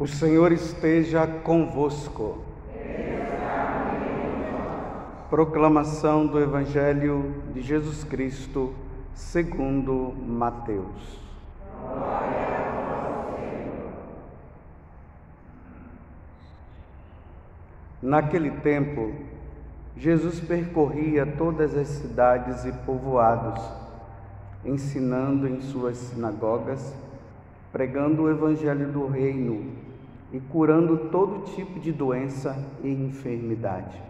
O Senhor esteja convosco. Proclamação do Evangelho de Jesus Cristo, segundo Mateus. Naquele tempo, Jesus percorria todas as cidades e povoados, ensinando em suas sinagogas, pregando o evangelho do reino e curando todo tipo de doença e enfermidade.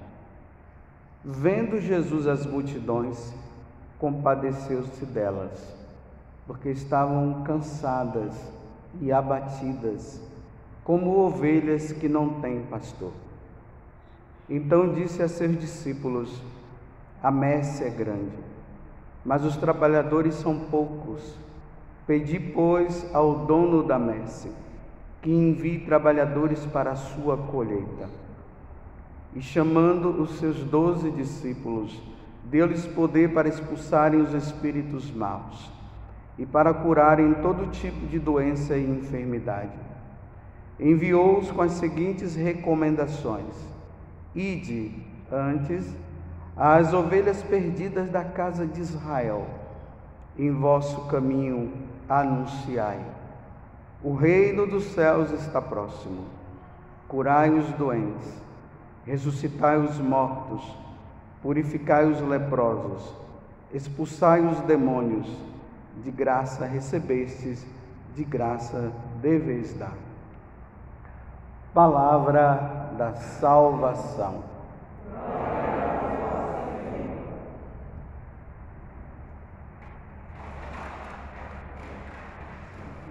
Vendo Jesus as multidões, compadeceu-se delas, porque estavam cansadas e abatidas, como ovelhas que não têm pastor. Então disse a seus discípulos: A messe é grande, mas os trabalhadores são poucos. Pedi, pois, ao dono da messe que envie trabalhadores para a sua colheita. E chamando os seus doze discípulos, deu-lhes poder para expulsarem os espíritos maus e para curarem todo tipo de doença e enfermidade. Enviou-os com as seguintes recomendações Ide antes às ovelhas perdidas da casa de Israel, em vosso caminho anunciai. O reino dos céus está próximo. Curai os doentes, ressuscitai os mortos, purificai os leprosos, expulsai os demônios. De graça recebestes, de graça deveis dar. Palavra da salvação.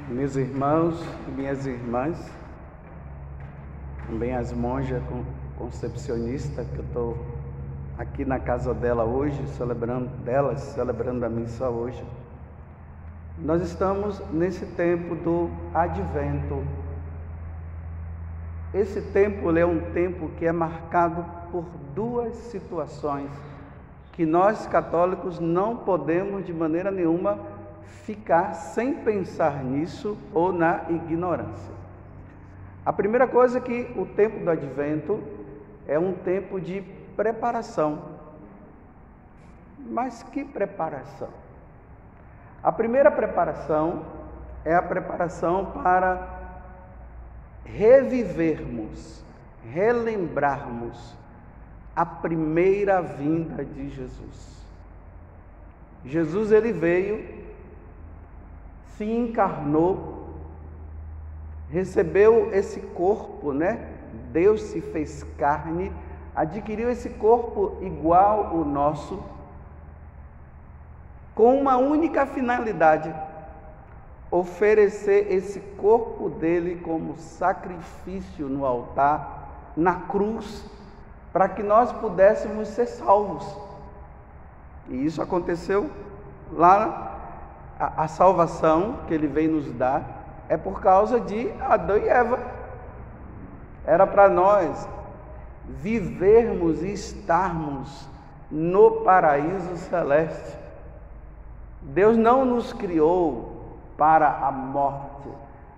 Meus irmãos e minhas irmãs, também as monjas concepcionistas, que eu estou aqui na casa dela hoje, celebrando delas, celebrando a missa hoje. Nós estamos nesse tempo do advento esse tempo é um tempo que é marcado por duas situações que nós católicos não podemos de maneira nenhuma ficar sem pensar nisso ou na ignorância. A primeira coisa é que o tempo do advento é um tempo de preparação. Mas que preparação? A primeira preparação é a preparação para revivermos, relembrarmos a primeira vinda de Jesus. Jesus ele veio, se encarnou, recebeu esse corpo, né? Deus se fez carne, adquiriu esse corpo igual ao nosso, com uma única finalidade: oferecer esse corpo dele como sacrifício no altar, na cruz, para que nós pudéssemos ser salvos. E isso aconteceu lá. A, a salvação que ele veio nos dar é por causa de Adão e Eva. Era para nós vivermos e estarmos no paraíso celeste. Deus não nos criou para a morte.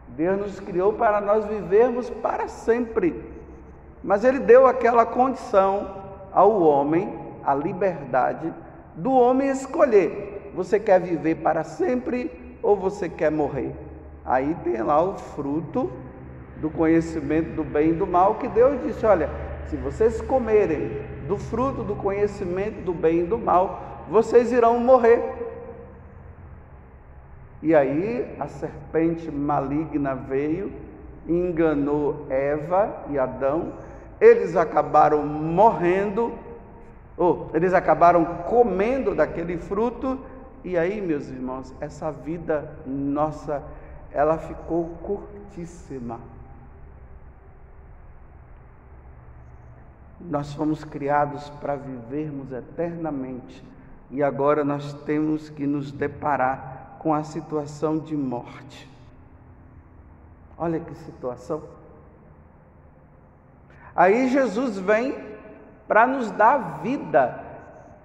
Deus nos criou para nós vivermos para sempre. Mas Ele deu aquela condição ao homem, a liberdade do homem escolher: você quer viver para sempre ou você quer morrer? Aí tem lá o fruto do conhecimento do bem e do mal, que Deus disse: olha, se vocês comerem do fruto do conhecimento do bem e do mal, vocês irão morrer. E aí a serpente maligna veio, enganou Eva e Adão, eles acabaram morrendo, ou eles acabaram comendo daquele fruto, e aí, meus irmãos, essa vida nossa, ela ficou curtíssima. Nós fomos criados para vivermos eternamente e agora nós temos que nos deparar com a situação de morte. Olha que situação. Aí Jesus vem para nos dar vida.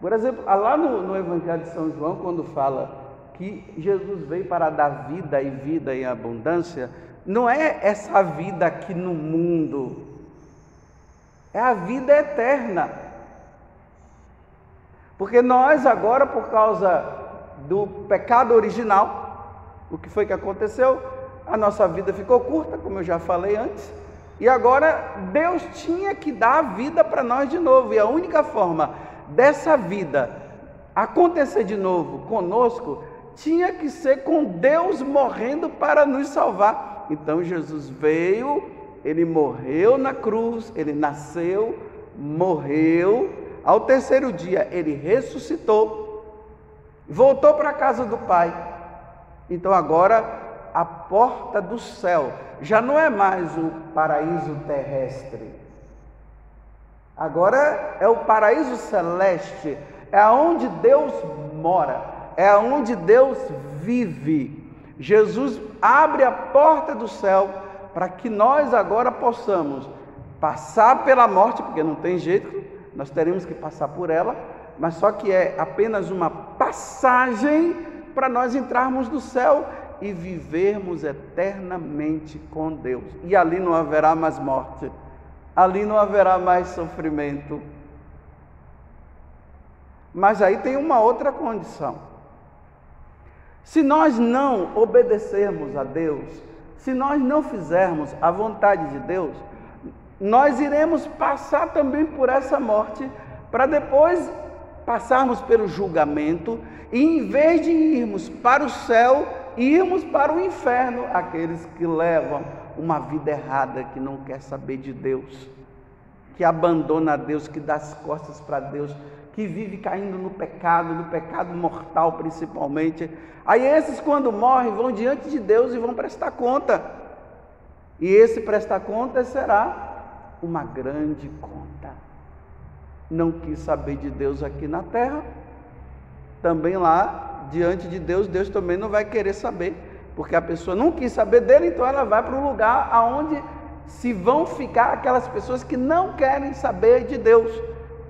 Por exemplo, lá no, no, Evangelho de São João, quando fala que Jesus veio para dar vida e vida em abundância, não é essa vida aqui no mundo, é a vida eterna. Porque nós agora, por causa do pecado original, o que foi que aconteceu? A nossa vida ficou curta, como eu já falei antes, e agora Deus tinha que dar a vida para nós de novo, e a única forma dessa vida acontecer de novo conosco tinha que ser com Deus morrendo para nos salvar. Então Jesus veio, ele morreu na cruz, ele nasceu, morreu, ao terceiro dia ele ressuscitou, voltou para a casa do Pai. Então agora a porta do céu já não é mais o paraíso terrestre. Agora é o paraíso celeste, é aonde Deus mora, é aonde Deus vive. Jesus abre a porta do céu para que nós agora possamos passar pela morte, porque não tem jeito, nós teremos que passar por ela, mas só que é apenas uma passagem para nós entrarmos no céu e vivermos eternamente com Deus. E ali não haverá mais morte, ali não haverá mais sofrimento. Mas aí tem uma outra condição. Se nós não obedecermos a Deus, se nós não fizermos a vontade de Deus, nós iremos passar também por essa morte para depois passarmos pelo julgamento e em vez de irmos para o céu, irmos para o inferno, aqueles que levam uma vida errada, que não quer saber de Deus, que abandona Deus, que dá as costas para Deus, que vive caindo no pecado, no pecado mortal principalmente. Aí esses, quando morrem, vão diante de Deus e vão prestar conta. E esse prestar conta será uma grande conta. Não quis saber de Deus aqui na terra, também lá diante de Deus, Deus também não vai querer saber, porque a pessoa não quis saber dele, então ela vai para o lugar aonde se vão ficar aquelas pessoas que não querem saber de Deus,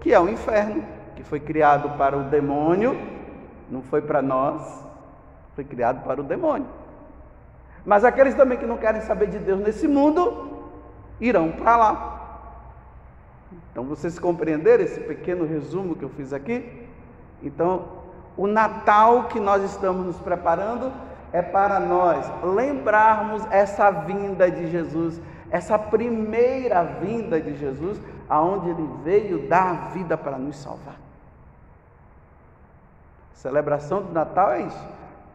que é o inferno, que foi criado para o demônio, não foi para nós, foi criado para o demônio. Mas aqueles também que não querem saber de Deus nesse mundo, irão para lá. Então vocês compreenderam esse pequeno resumo que eu fiz aqui? Então, o Natal que nós estamos nos preparando é para nós lembrarmos essa vinda de Jesus, essa primeira vinda de Jesus, aonde ele veio dar a vida para nos salvar. celebração do Natal é isso.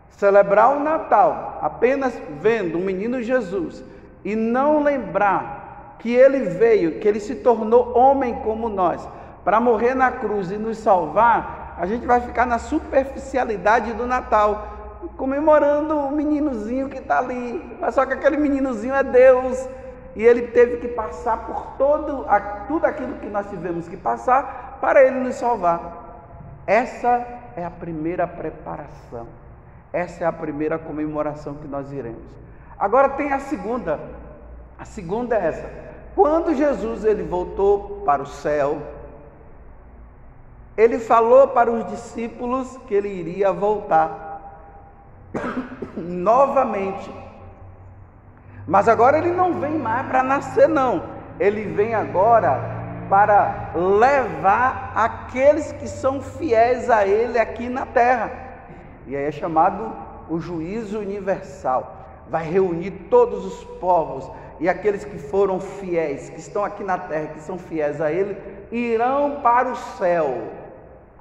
Celebrar o Natal apenas vendo o menino Jesus e não lembrar que ele veio, que ele se tornou homem como nós, para morrer na cruz e nos salvar, a gente vai ficar na superficialidade do Natal, comemorando o meninozinho que está ali, mas só que aquele meninozinho é Deus, e ele teve que passar por todo, tudo aquilo que nós tivemos que passar para ele nos salvar. Essa é a primeira preparação, essa é a primeira comemoração que nós iremos. Agora tem a segunda, a segunda é essa. Quando Jesus ele voltou para o céu, ele falou para os discípulos que ele iria voltar novamente. Mas agora ele não vem mais para nascer, não. Ele vem agora para levar aqueles que são fiéis a ele aqui na terra. E aí é chamado o juízo universal. Vai reunir todos os povos e aqueles que foram fiéis, que estão aqui na terra, que são fiéis a ele, irão para o céu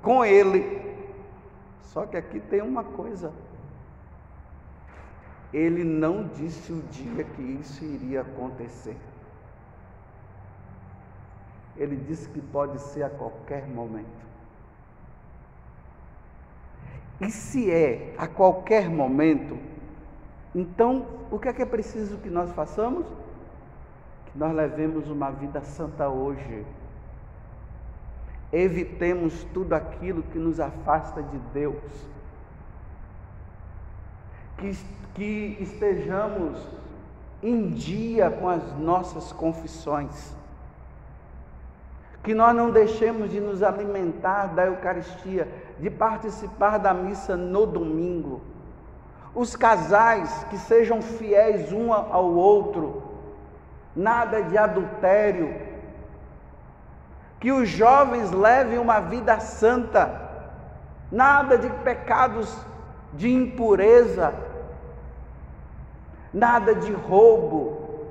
com ele. Só que aqui tem uma coisa. Ele não disse o dia que isso iria acontecer. Ele disse que pode ser a qualquer momento. E se é a qualquer momento, então o que é que é preciso que nós façamos? Que nós levemos uma vida santa hoje evitemos tudo aquilo que nos afasta de Deus, que, que estejamos em dia com as nossas confissões, que nós não deixemos de nos alimentar da Eucaristia, de participar da missa no domingo. os casais que sejam fiéis um ao outro, nada de adultério, que os jovens levem uma vida santa, nada de pecados de impureza, nada de roubo,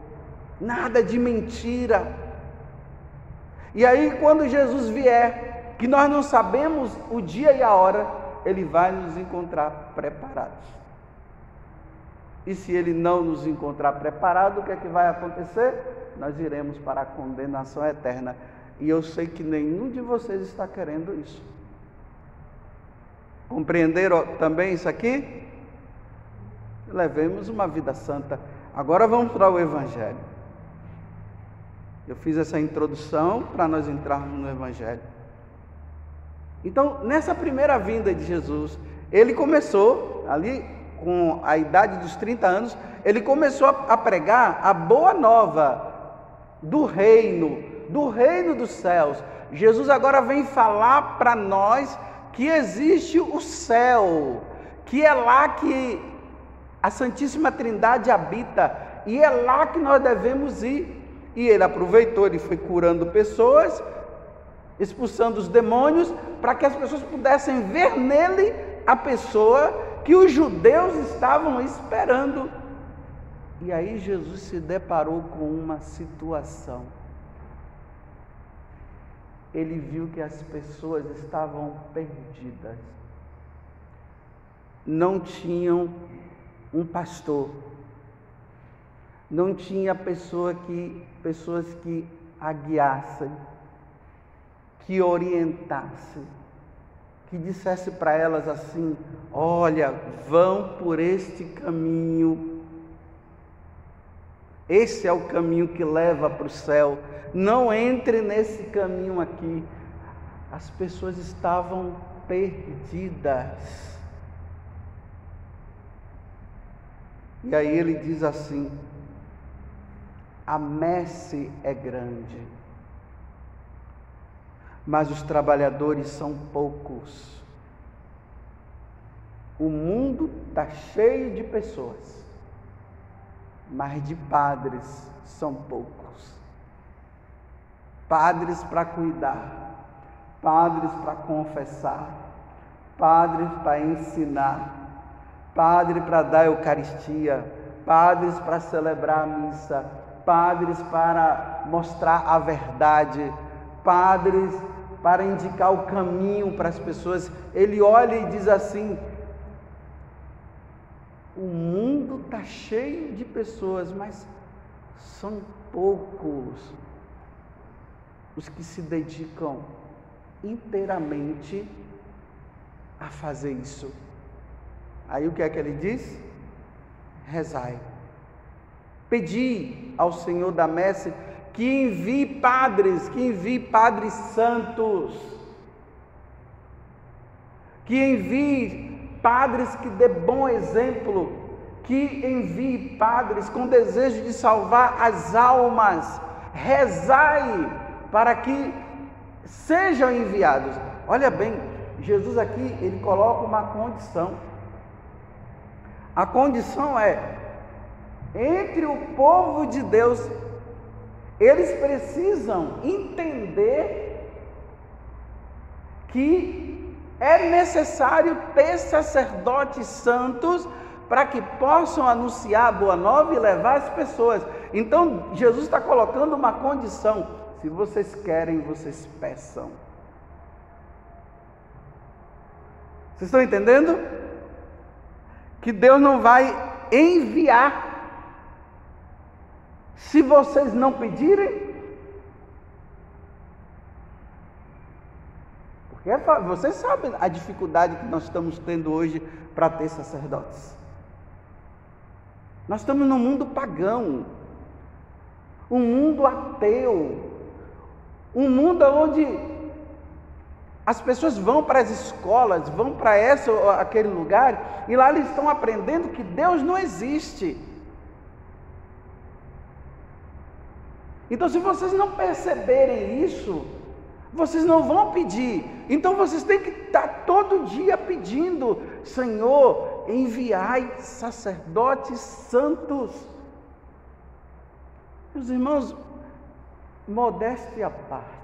nada de mentira. E aí, quando Jesus vier, que nós não sabemos o dia e a hora, ele vai nos encontrar preparados. E se ele não nos encontrar preparado, o que é que vai acontecer? Nós iremos para a condenação eterna. E eu sei que nenhum de vocês está querendo isso. Compreenderam também isso aqui? Levemos uma vida santa. Agora vamos para o Evangelho. Eu fiz essa introdução para nós entrarmos no Evangelho. Então, nessa primeira vinda de Jesus, ele começou ali com a idade dos 30 anos, ele começou a pregar a boa nova do reino, do reino dos céus. Jesus agora vem falar para nós que existe o céu, que é lá que a Santíssima Trindade habita e é lá que nós devemos ir. E ele aproveitou, ele foi curando pessoas, expulsando os demônios, para que as pessoas pudessem ver nele a pessoa que os judeus estavam esperando. E aí Jesus se deparou com uma situação. Ele viu que as pessoas estavam perdidas. Não tinham um pastor. Não tinha pessoa que, pessoas que a guiassem, que orientassem que dissesse para elas assim: olha, vão por este caminho. Esse é o caminho que leva para o céu. Não entre nesse caminho aqui. As pessoas estavam perdidas. E aí ele diz assim: a messe é grande mas os trabalhadores são poucos. O mundo está cheio de pessoas, mas de padres são poucos. Padres para cuidar, padres para confessar, padres para ensinar, padre para dar Eucaristia, padres para celebrar a missa, padres para mostrar a verdade, padres para indicar o caminho para as pessoas. Ele olha e diz assim: o mundo está cheio de pessoas, mas são poucos os que se dedicam inteiramente a fazer isso. Aí o que é que ele diz? Rezai. Pedi ao Senhor da messe que envie padres, que envie padres santos, que envie padres que dê bom exemplo, que envie padres com desejo de salvar as almas, rezai para que sejam enviados. Olha bem, Jesus aqui ele coloca uma condição. A condição é entre o povo de Deus eles precisam entender que é necessário ter sacerdotes santos para que possam anunciar a boa nova e levar as pessoas. Então, Jesus está colocando uma condição: se vocês querem, vocês peçam. Vocês estão entendendo? Que Deus não vai enviar se vocês não pedirem, porque é vocês sabem a dificuldade que nós estamos tendo hoje para ter sacerdotes. Nós estamos num mundo pagão, um mundo ateu, um mundo onde as pessoas vão para as escolas, vão para esse ou aquele lugar, e lá eles estão aprendendo que Deus não existe. Então, se vocês não perceberem isso, Vocês não vão pedir. Então vocês têm que estar todo dia pedindo: Senhor, enviai sacerdotes santos. Meus irmãos, modéstia à parte.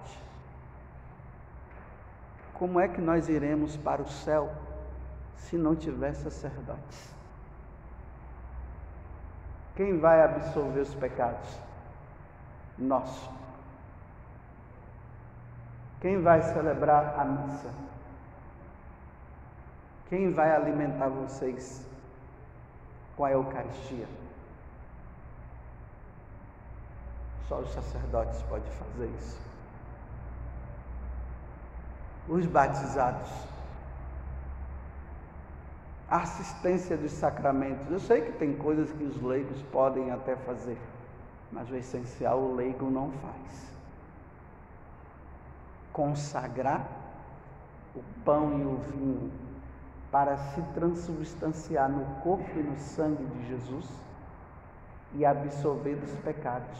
Como é que nós iremos para o céu se não tiver sacerdotes? Quem vai absolver os pecados? Nós. Quem vai celebrar a missa? Quem vai alimentar vocês com a Eucaristia? Só os sacerdotes podem fazer isso. Os batizados. A assistência dos sacramentos. Eu sei que tem coisas que os leigos podem até fazer, mas o essencial o leigo não faz. Consagrar o pão e o vinho para se transubstanciar no corpo e no sangue de Jesus e absolver dos pecados.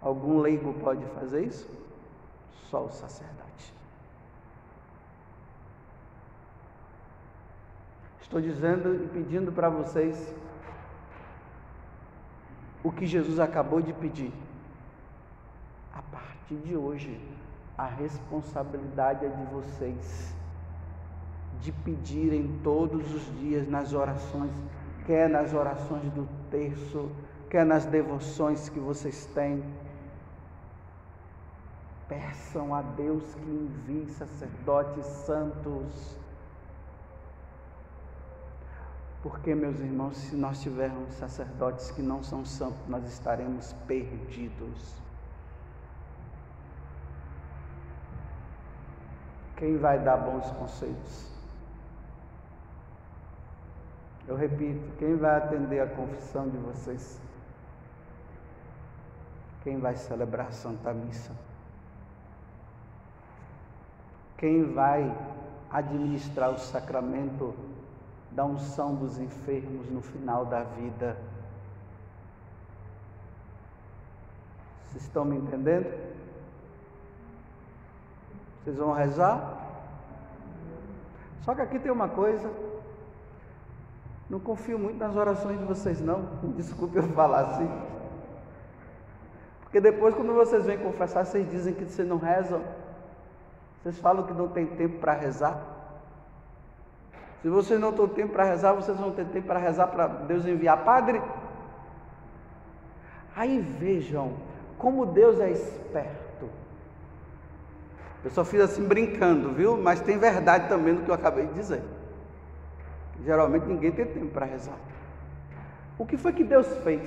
Algum leigo pode fazer isso? Só o sacerdote. Estou dizendo e pedindo para vocês o que Jesus acabou de pedir. A partir de hoje, a responsabilidade é de vocês de pedirem todos os dias nas orações, quer nas orações do terço, quer nas devoções que vocês têm. Peçam a Deus que envie sacerdotes santos. Porque, meus irmãos, se nós tivermos sacerdotes que não são santos, nós estaremos perdidos. Quem vai dar bons conselhos? Eu repito, quem vai atender a confissão de vocês? Quem vai celebrar a Santa Missa? Quem vai administrar o sacramento da unção dos enfermos no final da vida? Vocês estão me entendendo? Vocês vão rezar? Só que aqui tem uma coisa não confio muito nas orações de vocês, não. Desculpe eu falar assim. Porque depois, quando vocês vêm confessar, vocês dizem que vocês não rezam. Vocês falam que não tem tempo para rezar. Se vocês não têm tempo para rezar, vocês vão ter tempo para rezar para Deus enviar padre. Aí vejam como Deus é esperto. Eu só fiz assim brincando, viu? Mas tem verdade também no que eu acabei de dizer. Geralmente ninguém tem tempo para rezar. O que foi que Deus fez?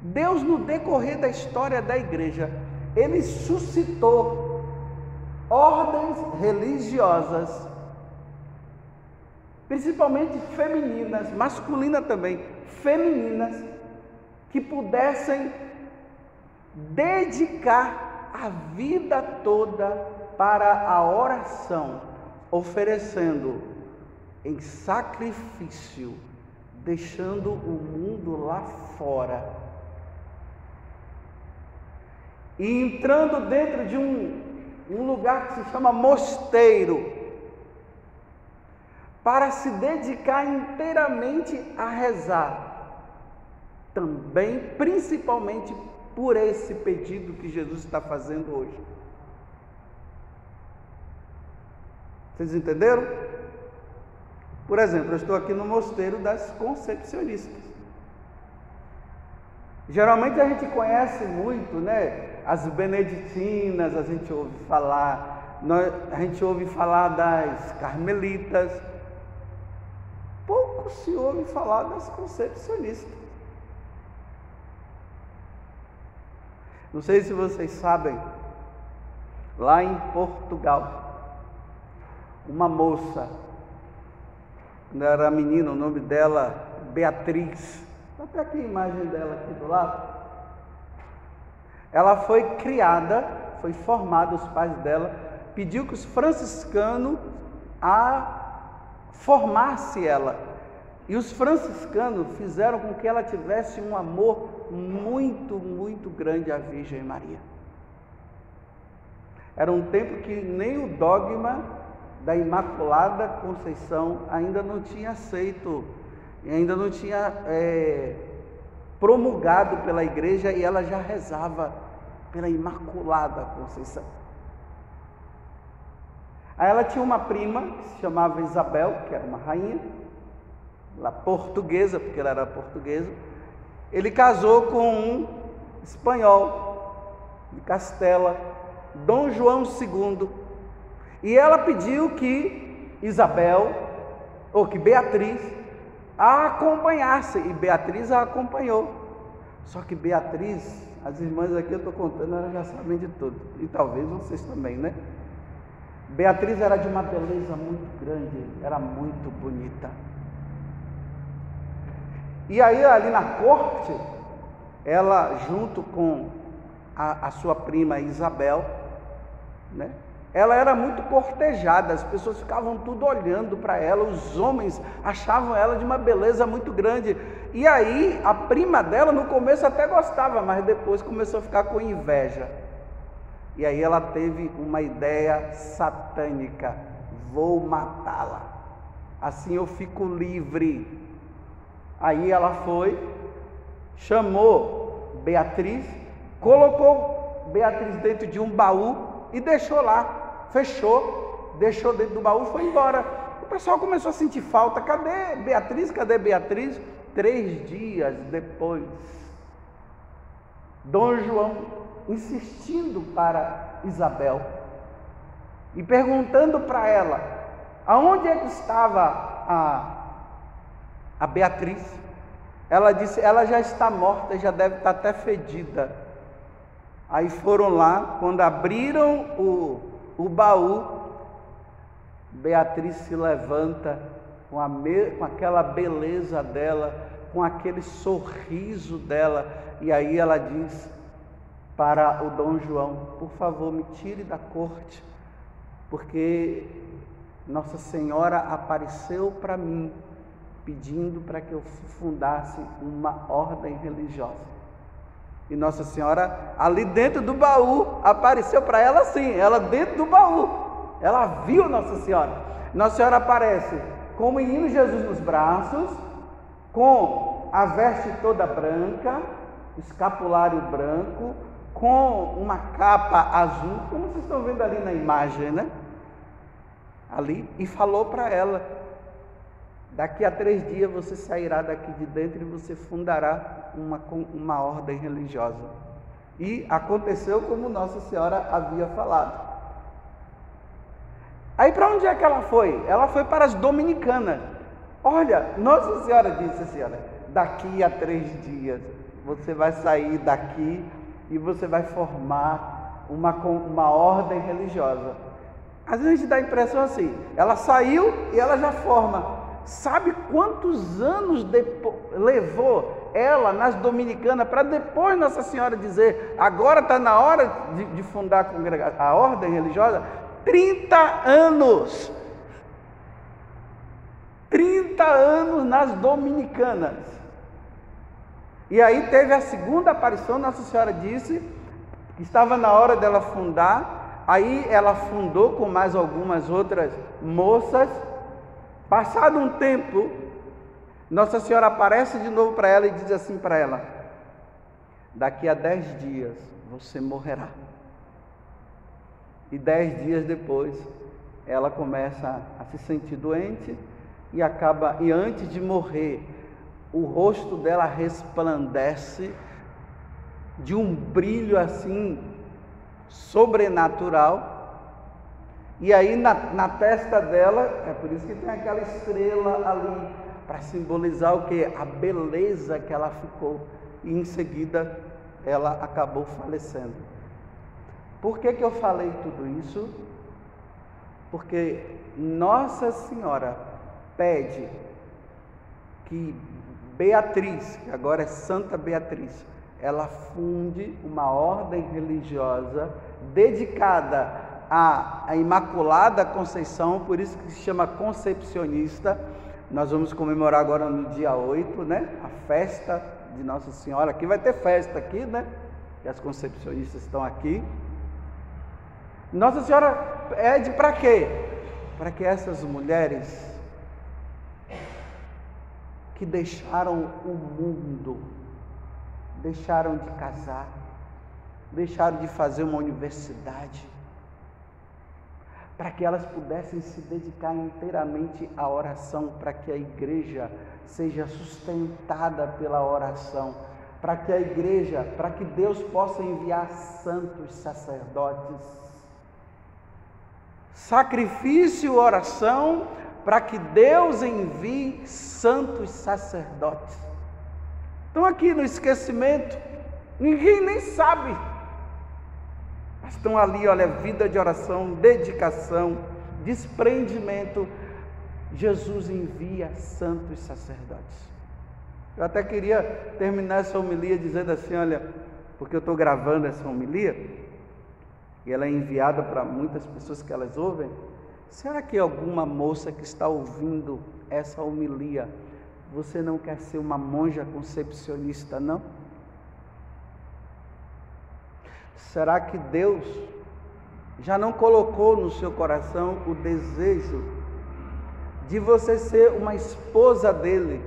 Deus, no decorrer da história da igreja, ele suscitou ordens religiosas, principalmente femininas, masculina também, femininas, que pudessem dedicar a vida toda para a oração, oferecendo em sacrifício, deixando o mundo lá fora. E entrando dentro de um, um lugar que se chama mosteiro, para se dedicar inteiramente a rezar, também, principalmente por esse pedido que Jesus está fazendo hoje. Vocês entenderam? Por exemplo, eu estou aqui no mosteiro das concepcionistas. Geralmente a gente conhece muito, né? As beneditinas, a gente ouve falar, nós, a gente ouve falar das carmelitas. Pouco se ouve falar das concepcionistas. Não sei se vocês sabem, lá em Portugal, uma moça quando era menina, o nome dela, Beatriz. Até aqui a imagem dela aqui do lado. Ela foi criada, foi formada, os pais dela, pediu que os franciscanos a formasse ela. E os franciscanos fizeram com que ela tivesse um amor muito, muito grande à Virgem Maria. Era um tempo que nem o dogma da Imaculada Conceição ainda não tinha aceito, ainda não tinha é, promulgado pela igreja e ela já rezava pela Imaculada Conceição. Aí ela tinha uma prima que se chamava Isabel, que era uma rainha, lá portuguesa, porque ela era portuguesa. Ele casou com um espanhol de Castela, Dom João II. E ela pediu que Isabel, ou que Beatriz, a acompanhasse. E Beatriz a acompanhou. Só que Beatriz, as irmãs aqui eu estou contando, elas já sabem de tudo. E talvez vocês também, né? Beatriz era de uma beleza muito grande, era muito bonita. E aí, ali na corte, ela, junto com a, a sua prima Isabel, né? Ela era muito cortejada, as pessoas ficavam tudo olhando para ela, os homens achavam ela de uma beleza muito grande. E aí, a prima dela, no começo até gostava, mas depois começou a ficar com inveja. E aí ela teve uma ideia satânica: vou matá-la. Assim eu fico livre. Aí ela foi, chamou Beatriz, colocou Beatriz dentro de um baú e deixou lá, fechou, deixou dentro do baú e foi embora. O pessoal começou a sentir falta: cadê Beatriz? Cadê Beatriz? Três dias depois, Dom João insistindo para Isabel e perguntando para ela aonde é que estava a, a Beatriz. Ela disse: ela já está morta, já deve estar até fedida. Aí foram lá, quando abriram o, o baú, Beatriz se levanta com, a com aquela beleza dela, com aquele sorriso dela, e aí ela diz: para o Dom João: por favor, me tire da corte, porque Nossa Senhora apareceu para mim pedindo para que eu fundasse uma ordem religiosa. E Nossa Senhora, ali dentro do baú, apareceu para ela sim, ela dentro do baú. Ela viu Nossa Senhora. Nossa Senhora aparece com o menino Jesus nos braços, com a veste toda branca, escapulário branco, com uma capa azul, como vocês estão vendo ali na imagem, né? Ali, e falou para ela: daqui a três dias você sairá daqui de dentro e você fundará uma, uma ordem religiosa. E aconteceu como Nossa Senhora havia falado. Aí para onde é que ela foi? Ela foi para as dominicanas. Olha, Nossa Senhora disse assim: olha, daqui a três dias você vai sair daqui e você vai formar uma, uma ordem religiosa. Às vezes dá a impressão assim, ela saiu e ela já forma. Sabe quantos anos depois, levou ela nas dominicanas para depois Nossa Senhora dizer, agora está na hora de, de fundar a, a ordem religiosa? 30 anos! 30 anos nas dominicanas. E aí teve a segunda aparição, Nossa Senhora disse que estava na hora dela fundar, aí ela fundou com mais algumas outras moças. Passado um tempo, Nossa Senhora aparece de novo para ela e diz assim para ela: Daqui a dez dias você morrerá. E dez dias depois, ela começa a se sentir doente e acaba, e antes de morrer, o rosto dela resplandece de um brilho assim sobrenatural. E aí na, na testa dela, é por isso que tem aquela estrela ali, para simbolizar o que? A beleza que ela ficou. E em seguida ela acabou falecendo. Por que, que eu falei tudo isso? Porque Nossa Senhora pede que Beatriz, que agora é Santa Beatriz, ela funde uma ordem religiosa dedicada à, à Imaculada Conceição, por isso que se chama concepcionista. Nós vamos comemorar agora no dia 8, né? A festa de Nossa Senhora. Aqui vai ter festa aqui, né? E as concepcionistas estão aqui. Nossa Senhora pede para quê? Para que essas mulheres que deixaram o mundo, deixaram de casar, deixaram de fazer uma universidade, para que elas pudessem se dedicar inteiramente à oração, para que a igreja seja sustentada pela oração, para que a igreja, para que Deus possa enviar santos sacerdotes. Sacrifício e oração para que Deus envie santos sacerdotes. Estão aqui no esquecimento, ninguém nem sabe. Estão ali, olha, vida de oração, dedicação, desprendimento. Jesus envia santos sacerdotes. Eu até queria terminar essa homilia dizendo assim: olha, porque eu estou gravando essa homilia, e ela é enviada para muitas pessoas que elas ouvem. Será que alguma moça que está ouvindo essa homilia, você não quer ser uma monja concepcionista, não? Será que Deus já não colocou no seu coração o desejo de você ser uma esposa dele,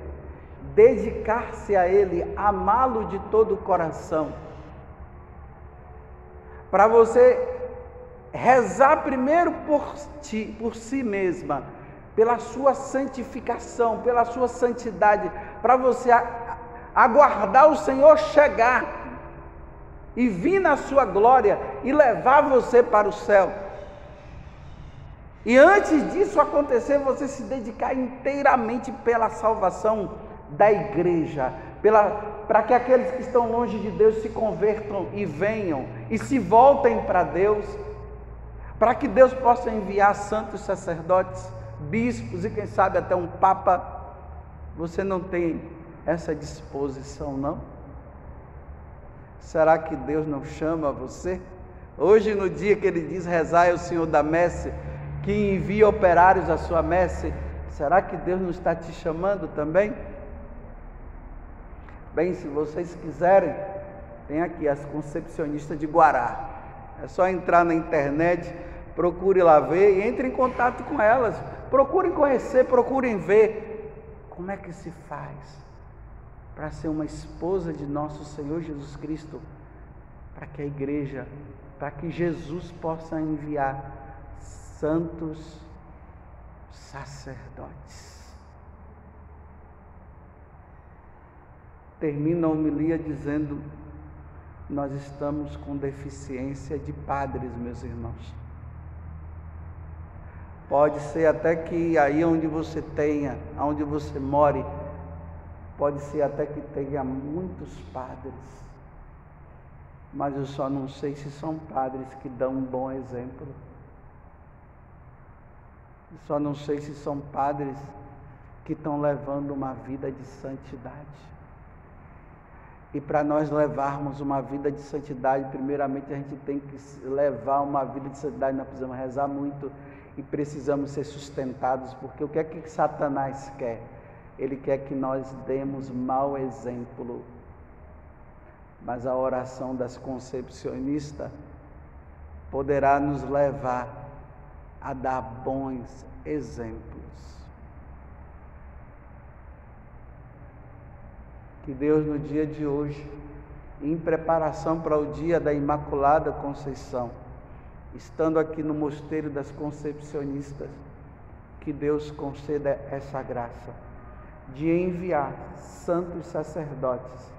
dedicar-se a ele, amá-lo de todo o coração? Para você rezar primeiro por ti, por si mesma, pela sua santificação, pela sua santidade, para você aguardar o Senhor chegar e vir na sua glória e levar você para o céu. E antes disso acontecer, você se dedicar inteiramente pela salvação da igreja, para que aqueles que estão longe de Deus se convertam e venham e se voltem para Deus para que Deus possa enviar santos sacerdotes, bispos e quem sabe até um papa. Você não tem essa disposição, não? Será que Deus não chama você? Hoje, no dia que ele diz rezai ao Senhor da messe, que envia operários à sua messe, será que Deus não está te chamando também? Bem, se vocês quiserem, tem aqui as concepcionistas de Guará. É só entrar na internet, procure lá ver e entre em contato com elas. Procurem conhecer, procurem ver como é que se faz para ser uma esposa de nosso Senhor Jesus Cristo, para que a igreja, para que Jesus possa enviar santos sacerdotes. Termina a homilia dizendo: Nós estamos com deficiência de padres, meus irmãos. Pode ser até que aí onde você tenha, onde você more, pode ser até que tenha muitos padres. Mas eu só não sei se são padres que dão um bom exemplo. Só não sei se são padres que estão levando uma vida de santidade. E para nós levarmos uma vida de santidade, primeiramente a gente tem que levar uma vida de santidade, nós precisamos rezar muito e precisamos ser sustentados, porque o que é que Satanás quer? Ele quer que nós demos mau exemplo. Mas a oração das concepcionistas poderá nos levar a dar bons exemplos. Que Deus, no dia de hoje, em preparação para o dia da Imaculada Conceição, estando aqui no Mosteiro das Concepcionistas, que Deus conceda essa graça de enviar santos sacerdotes,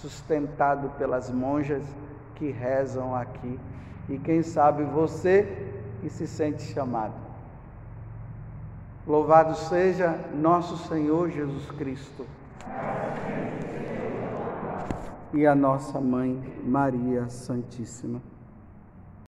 sustentado pelas monjas que rezam aqui, e quem sabe você que se sente chamado. Louvado seja nosso Senhor Jesus Cristo. E a nossa mãe Maria Santíssima.